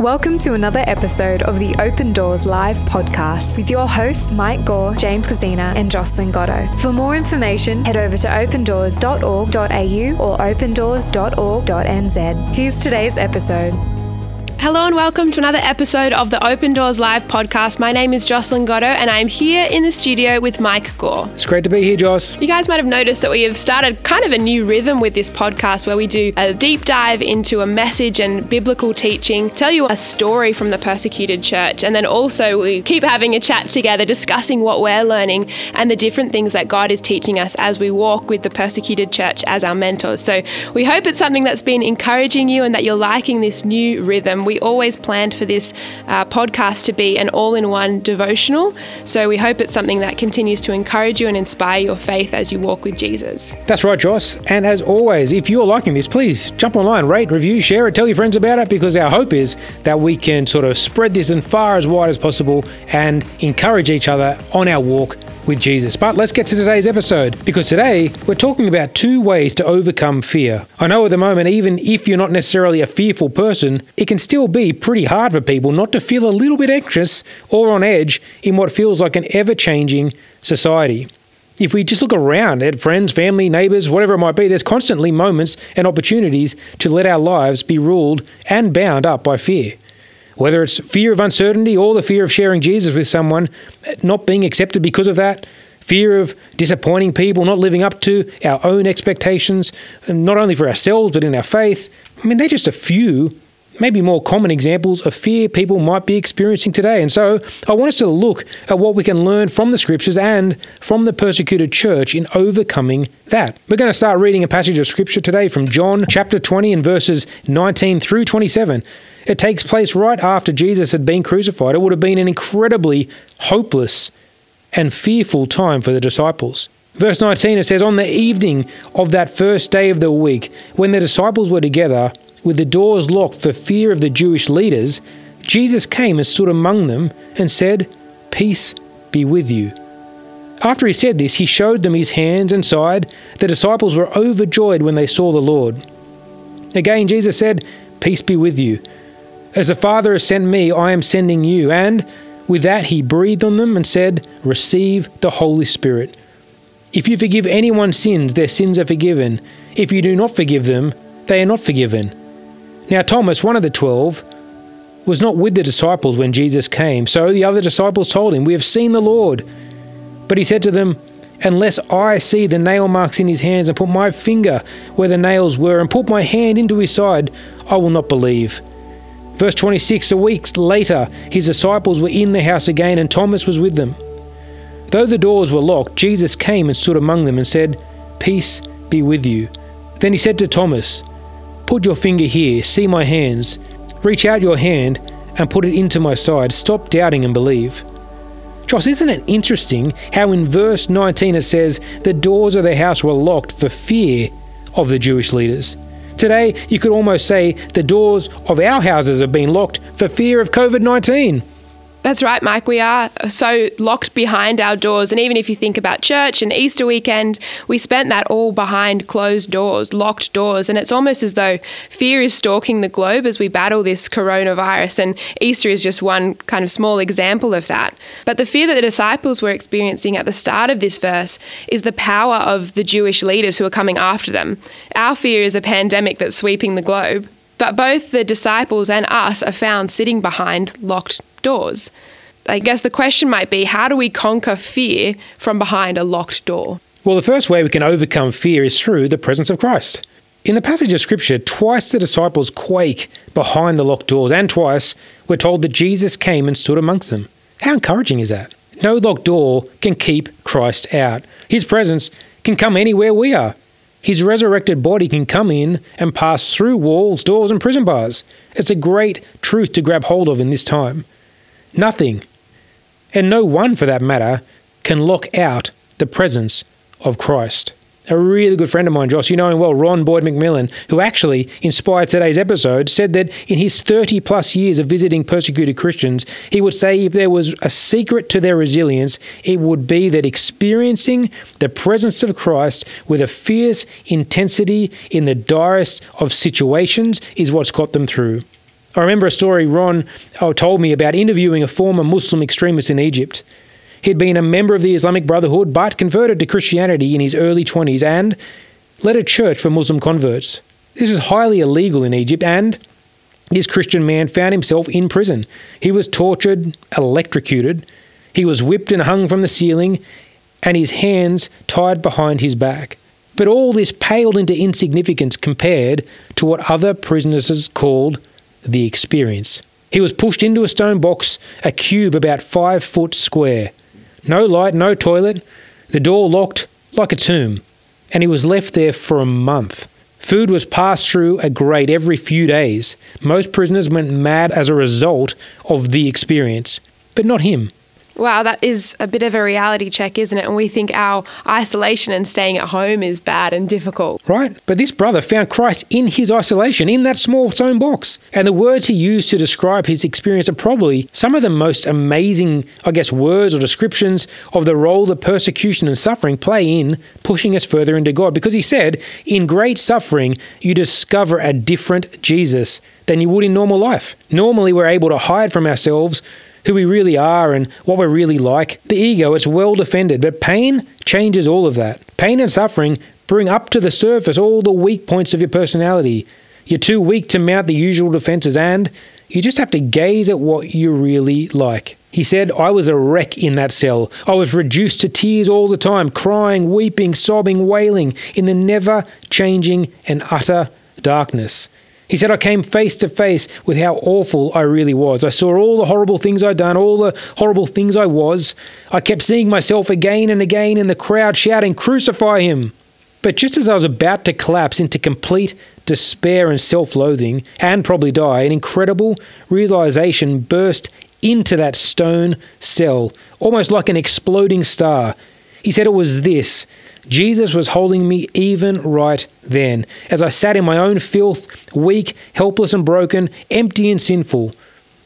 Welcome to another episode of the Open Doors Live podcast with your hosts Mike Gore, James Kozina, and Jocelyn Goto. For more information, head over to opendoors.org.au or opendoors.org.nz. Here's today's episode. Hello and welcome to another episode of the Open Doors Live podcast. My name is Jocelyn Goto and I'm here in the studio with Mike Gore. It's great to be here, Joss. You guys might have noticed that we have started kind of a new rhythm with this podcast where we do a deep dive into a message and biblical teaching, tell you a story from the persecuted church, and then also we keep having a chat together discussing what we're learning and the different things that God is teaching us as we walk with the persecuted church as our mentors. So we hope it's something that's been encouraging you and that you're liking this new rhythm. We we always planned for this uh, podcast to be an all in one devotional. So we hope it's something that continues to encourage you and inspire your faith as you walk with Jesus. That's right, Joss. And as always, if you're liking this, please jump online, rate, review, share it, tell your friends about it, because our hope is that we can sort of spread this as far as wide as possible and encourage each other on our walk with Jesus. But let's get to today's episode because today we're talking about two ways to overcome fear. I know at the moment, even if you're not necessarily a fearful person, it can still be pretty hard for people not to feel a little bit anxious or on edge in what feels like an ever changing society. If we just look around at friends, family, neighbors, whatever it might be, there's constantly moments and opportunities to let our lives be ruled and bound up by fear. Whether it's fear of uncertainty or the fear of sharing Jesus with someone, not being accepted because of that, fear of disappointing people, not living up to our own expectations, not only for ourselves but in our faith. I mean, they're just a few, maybe more common examples of fear people might be experiencing today. And so I want us to look at what we can learn from the scriptures and from the persecuted church in overcoming that. We're going to start reading a passage of scripture today from John chapter 20 and verses 19 through 27. It takes place right after Jesus had been crucified. It would have been an incredibly hopeless and fearful time for the disciples. Verse 19 it says, On the evening of that first day of the week, when the disciples were together, with the doors locked for fear of the Jewish leaders, Jesus came and stood among them and said, Peace be with you. After he said this, he showed them his hands and side. The disciples were overjoyed when they saw the Lord. Again, Jesus said, Peace be with you. As the Father has sent me, I am sending you. And with that, he breathed on them and said, Receive the Holy Spirit. If you forgive anyone's sins, their sins are forgiven. If you do not forgive them, they are not forgiven. Now, Thomas, one of the twelve, was not with the disciples when Jesus came. So the other disciples told him, We have seen the Lord. But he said to them, Unless I see the nail marks in his hands and put my finger where the nails were and put my hand into his side, I will not believe. Verse 26 A week later, his disciples were in the house again, and Thomas was with them. Though the doors were locked, Jesus came and stood among them and said, Peace be with you. Then he said to Thomas, Put your finger here, see my hands. Reach out your hand and put it into my side. Stop doubting and believe. Joss, isn't it interesting how in verse 19 it says, The doors of the house were locked for fear of the Jewish leaders? Today, you could almost say the doors of our houses have been locked for fear of COVID 19. That's right, Mike. We are so locked behind our doors. And even if you think about church and Easter weekend, we spent that all behind closed doors, locked doors. And it's almost as though fear is stalking the globe as we battle this coronavirus. And Easter is just one kind of small example of that. But the fear that the disciples were experiencing at the start of this verse is the power of the Jewish leaders who are coming after them. Our fear is a pandemic that's sweeping the globe. But both the disciples and us are found sitting behind locked doors. I guess the question might be how do we conquer fear from behind a locked door? Well, the first way we can overcome fear is through the presence of Christ. In the passage of Scripture, twice the disciples quake behind the locked doors, and twice we're told that Jesus came and stood amongst them. How encouraging is that? No locked door can keep Christ out. His presence can come anywhere we are. His resurrected body can come in and pass through walls, doors, and prison bars. It's a great truth to grab hold of in this time. Nothing, and no one for that matter, can lock out the presence of Christ. A really good friend of mine, Joss, you know him well, Ron Boyd MacMillan, who actually inspired today's episode, said that in his 30 plus years of visiting persecuted Christians, he would say if there was a secret to their resilience, it would be that experiencing the presence of Christ with a fierce intensity in the direst of situations is what's got them through. I remember a story Ron oh, told me about interviewing a former Muslim extremist in Egypt. He'd been a member of the Islamic Brotherhood but converted to Christianity in his early 20s and led a church for Muslim converts. This was highly illegal in Egypt, and this Christian man found himself in prison. He was tortured, electrocuted, he was whipped and hung from the ceiling, and his hands tied behind his back. But all this paled into insignificance compared to what other prisoners called the experience. He was pushed into a stone box, a cube about five foot square. No light, no toilet, the door locked like a tomb, and he was left there for a month. Food was passed through a grate every few days. Most prisoners went mad as a result of the experience, but not him. Wow, that is a bit of a reality check, isn't it? And we think our isolation and staying at home is bad and difficult. Right. But this brother found Christ in his isolation, in that small stone box. And the words he used to describe his experience are probably some of the most amazing, I guess, words or descriptions of the role that persecution and suffering play in pushing us further into God. Because he said, in great suffering, you discover a different Jesus than you would in normal life. Normally, we're able to hide from ourselves who we really are and what we're really like. The ego, it's well defended, but pain changes all of that. Pain and suffering bring up to the surface all the weak points of your personality. You're too weak to mount the usual defenses, and you just have to gaze at what you really like. He said, I was a wreck in that cell. I was reduced to tears all the time, crying, weeping, sobbing, wailing in the never changing and utter darkness. He said, I came face to face with how awful I really was. I saw all the horrible things I'd done, all the horrible things I was. I kept seeing myself again and again in the crowd shouting, Crucify him! But just as I was about to collapse into complete despair and self loathing, and probably die, an incredible realization burst into that stone cell, almost like an exploding star. He said it was this Jesus was holding me even right then, as I sat in my own filth, weak, helpless, and broken, empty and sinful.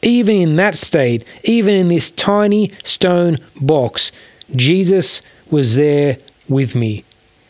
Even in that state, even in this tiny stone box, Jesus was there with me.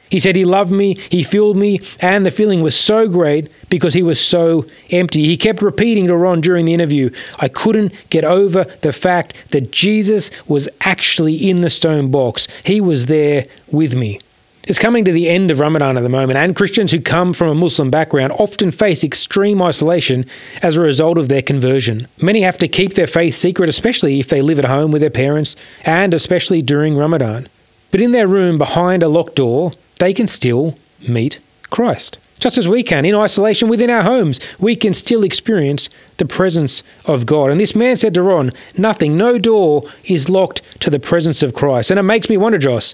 He said he loved me, he filled me, and the feeling was so great because he was so empty. He kept repeating to Ron during the interview, I couldn't get over the fact that Jesus was actually in the stone box. He was there with me. It's coming to the end of Ramadan at the moment, and Christians who come from a Muslim background often face extreme isolation as a result of their conversion. Many have to keep their faith secret, especially if they live at home with their parents, and especially during Ramadan. But in their room behind a locked door, they can still meet Christ. Just as we can, in isolation within our homes, we can still experience the presence of God. And this man said to Ron, Nothing, no door is locked to the presence of Christ. And it makes me wonder, Joss,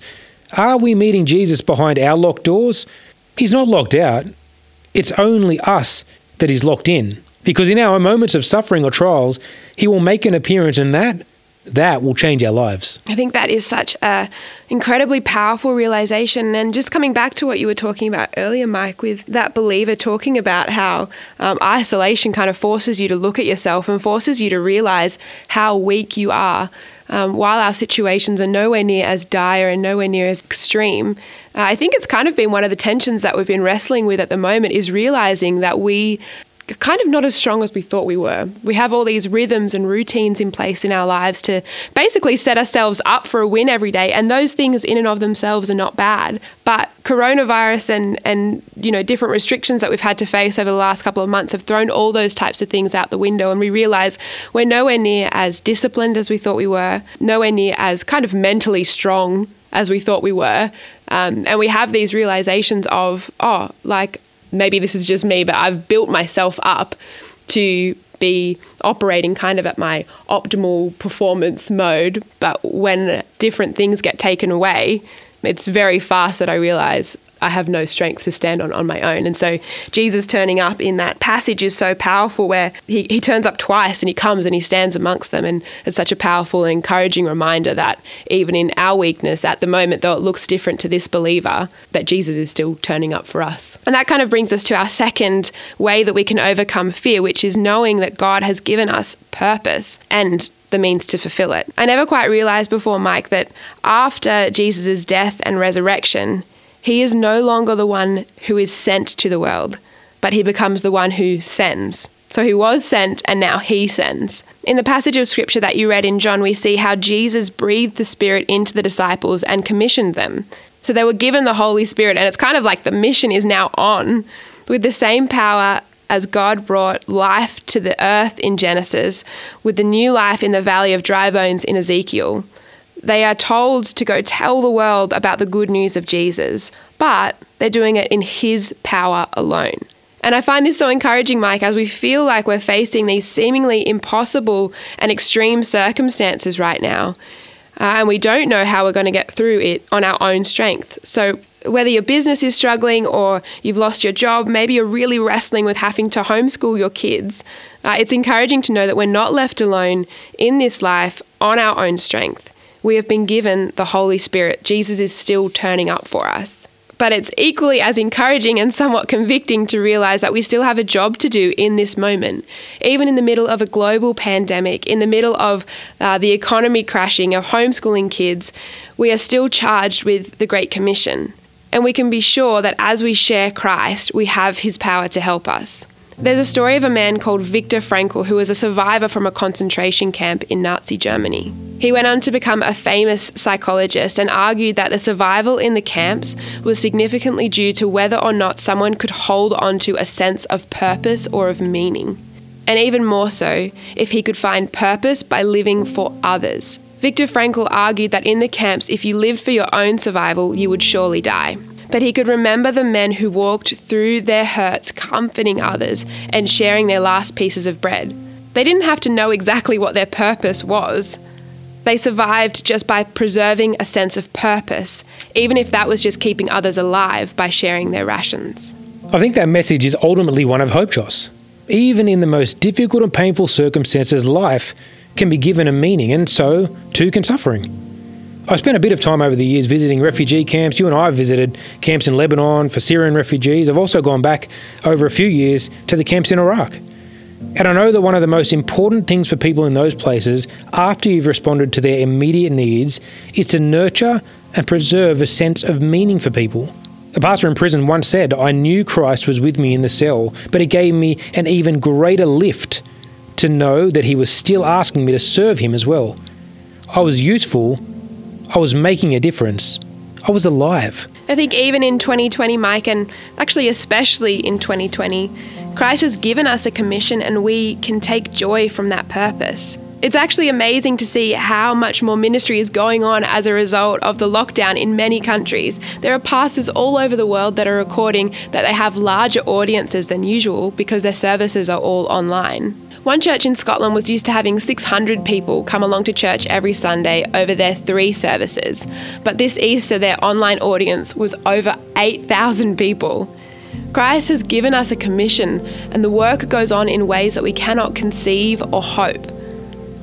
are we meeting Jesus behind our locked doors? He's not locked out. It's only us that he's locked in. Because in our moments of suffering or trials, he will make an appearance and that that will change our lives. I think that is such a incredibly powerful realization. And just coming back to what you were talking about earlier, Mike, with that believer talking about how um, isolation kind of forces you to look at yourself and forces you to realize how weak you are um, while our situations are nowhere near as dire and nowhere near as extreme, uh, I think it's kind of been one of the tensions that we've been wrestling with at the moment is realizing that we kind of not as strong as we thought we were. We have all these rhythms and routines in place in our lives to basically set ourselves up for a win every day and those things in and of themselves are not bad. But coronavirus and and you know different restrictions that we've had to face over the last couple of months have thrown all those types of things out the window and we realize we're nowhere near as disciplined as we thought we were, nowhere near as kind of mentally strong as we thought we were. Um, and we have these realizations of, oh, like maybe this is just me, but I've built myself up to be operating kind of at my optimal performance mode. But when different things get taken away, it's very fast that I realize I have no strength to stand on on my own. And so Jesus turning up in that passage is so powerful where he, he turns up twice and he comes and he stands amongst them. And it's such a powerful and encouraging reminder that even in our weakness at the moment, though it looks different to this believer, that Jesus is still turning up for us. And that kind of brings us to our second way that we can overcome fear, which is knowing that God has given us purpose and the means to fulfill it. I never quite realized before, Mike, that after Jesus' death and resurrection, he is no longer the one who is sent to the world, but he becomes the one who sends. So he was sent and now he sends. In the passage of scripture that you read in John, we see how Jesus breathed the Spirit into the disciples and commissioned them. So they were given the Holy Spirit, and it's kind of like the mission is now on. With the same power as God brought life to the earth in Genesis, with the new life in the valley of dry bones in Ezekiel. They are told to go tell the world about the good news of Jesus, but they're doing it in His power alone. And I find this so encouraging, Mike, as we feel like we're facing these seemingly impossible and extreme circumstances right now. Uh, and we don't know how we're going to get through it on our own strength. So, whether your business is struggling or you've lost your job, maybe you're really wrestling with having to homeschool your kids, uh, it's encouraging to know that we're not left alone in this life on our own strength. We have been given the Holy Spirit. Jesus is still turning up for us. But it's equally as encouraging and somewhat convicting to realize that we still have a job to do in this moment. Even in the middle of a global pandemic, in the middle of uh, the economy crashing, of homeschooling kids, we are still charged with the Great Commission. And we can be sure that as we share Christ, we have his power to help us. There's a story of a man called Viktor Frankl who was a survivor from a concentration camp in Nazi Germany. He went on to become a famous psychologist and argued that the survival in the camps was significantly due to whether or not someone could hold on to a sense of purpose or of meaning. And even more so, if he could find purpose by living for others. Viktor Frankl argued that in the camps, if you lived for your own survival, you would surely die. But he could remember the men who walked through their hurts, comforting others and sharing their last pieces of bread. They didn't have to know exactly what their purpose was. They survived just by preserving a sense of purpose, even if that was just keeping others alive by sharing their rations. I think that message is ultimately one of hope, Joss. Even in the most difficult and painful circumstances, life can be given a meaning, and so too can suffering. I spent a bit of time over the years visiting refugee camps. You and I have visited camps in Lebanon for Syrian refugees. I've also gone back over a few years to the camps in Iraq. And I know that one of the most important things for people in those places, after you've responded to their immediate needs, is to nurture and preserve a sense of meaning for people. A pastor in prison once said, I knew Christ was with me in the cell, but it gave me an even greater lift to know that he was still asking me to serve him as well. I was useful, I was making a difference, I was alive. I think even in 2020, Mike, and actually especially in 2020, Christ has given us a commission and we can take joy from that purpose. It's actually amazing to see how much more ministry is going on as a result of the lockdown in many countries. There are pastors all over the world that are recording that they have larger audiences than usual because their services are all online. One church in Scotland was used to having 600 people come along to church every Sunday over their three services. But this Easter, their online audience was over 8,000 people. Christ has given us a commission, and the work goes on in ways that we cannot conceive or hope.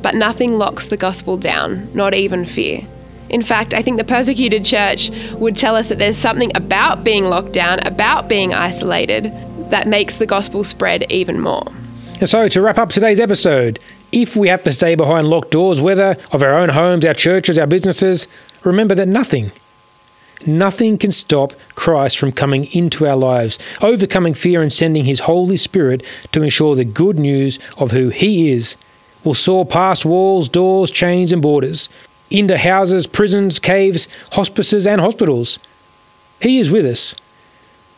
But nothing locks the gospel down, not even fear. In fact, I think the persecuted church would tell us that there's something about being locked down, about being isolated, that makes the gospel spread even more. So, to wrap up today's episode, if we have to stay behind locked doors, whether of our own homes, our churches, our businesses, remember that nothing, Nothing can stop Christ from coming into our lives, overcoming fear and sending His Holy Spirit to ensure the good news of who He is will soar past walls, doors, chains, and borders, into houses, prisons, caves, hospices, and hospitals. He is with us.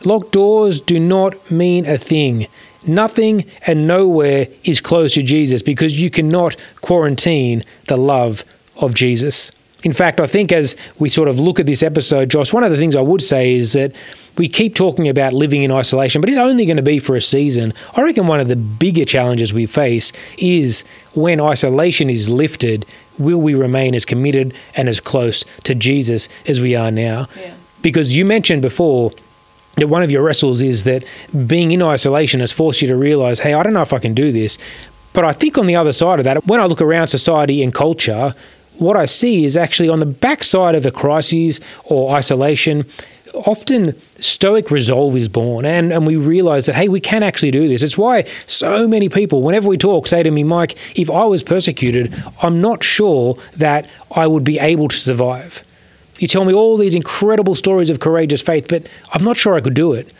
Locked doors do not mean a thing. Nothing and nowhere is close to Jesus because you cannot quarantine the love of Jesus. In fact, I think as we sort of look at this episode, Joss, one of the things I would say is that we keep talking about living in isolation, but it's only going to be for a season. I reckon one of the bigger challenges we face is when isolation is lifted, will we remain as committed and as close to Jesus as we are now? Yeah. Because you mentioned before that one of your wrestles is that being in isolation has forced you to realize, hey, I don't know if I can do this. But I think on the other side of that, when I look around society and culture, what I see is actually on the backside of a crisis or isolation, often stoic resolve is born and, and we realize that hey we can actually do this it's why so many people whenever we talk say to me mike if i was persecuted i'm not sure that i would be able to survive you tell me all these incredible stories of courageous faith but i'm not sure i could do it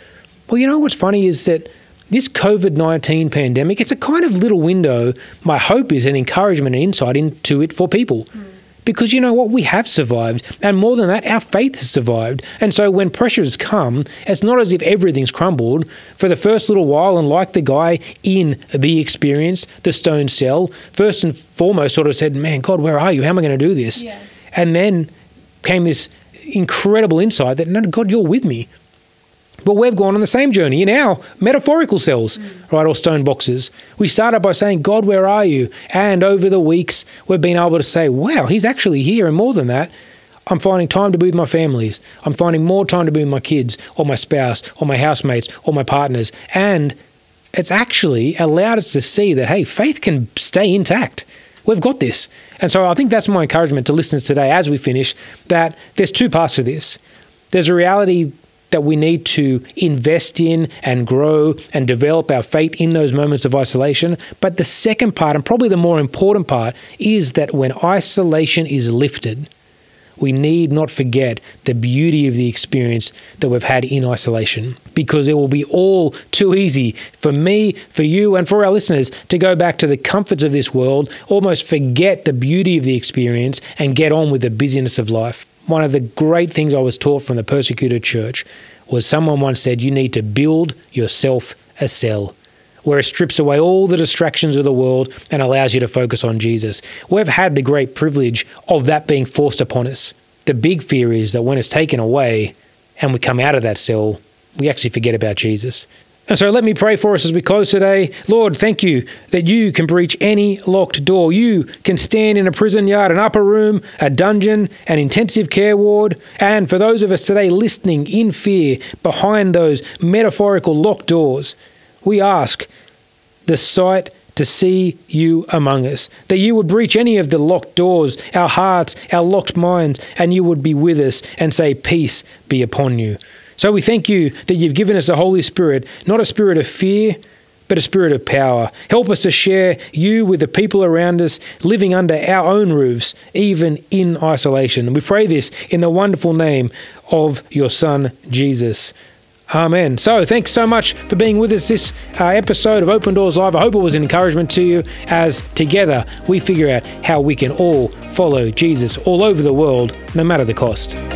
well you know what's funny is that this COVID 19 pandemic, it's a kind of little window, my hope is an encouragement and insight into it for people. Mm. Because you know what? We have survived. And more than that, our faith has survived. And so when pressures come, it's not as if everything's crumbled. For the first little while, and like the guy in the experience, the stone cell, first and foremost sort of said, Man, God, where are you? How am I going to do this? Yeah. And then came this incredible insight that, No, God, you're with me. But we've gone on the same journey in our metaphorical cells, mm. right, or stone boxes. We started by saying, God, where are you? And over the weeks, we've been able to say, wow, he's actually here. And more than that, I'm finding time to be with my families. I'm finding more time to be with my kids, or my spouse, or my housemates, or my partners. And it's actually allowed us to see that, hey, faith can stay intact. We've got this. And so I think that's my encouragement to listeners today as we finish that there's two parts to this. There's a reality that we need to invest in and grow and develop our faith in those moments of isolation. But the second part, and probably the more important part, is that when isolation is lifted, we need not forget the beauty of the experience that we've had in isolation because it will be all too easy for me, for you, and for our listeners to go back to the comforts of this world, almost forget the beauty of the experience, and get on with the busyness of life. One of the great things I was taught from the persecuted church was someone once said, You need to build yourself a cell where it strips away all the distractions of the world and allows you to focus on Jesus. We've had the great privilege of that being forced upon us. The big fear is that when it's taken away and we come out of that cell, we actually forget about Jesus. And so let me pray for us as we close today. Lord, thank you that you can breach any locked door. You can stand in a prison yard, an upper room, a dungeon, an intensive care ward. And for those of us today listening in fear behind those metaphorical locked doors, we ask the sight to see you among us, that you would breach any of the locked doors, our hearts, our locked minds, and you would be with us and say, Peace be upon you. So we thank you that you've given us a Holy Spirit, not a spirit of fear, but a spirit of power. Help us to share you with the people around us, living under our own roofs, even in isolation. We pray this in the wonderful name of your Son, Jesus. Amen. So, thanks so much for being with us this uh, episode of Open Doors Live. I hope it was an encouragement to you as together we figure out how we can all follow Jesus all over the world, no matter the cost.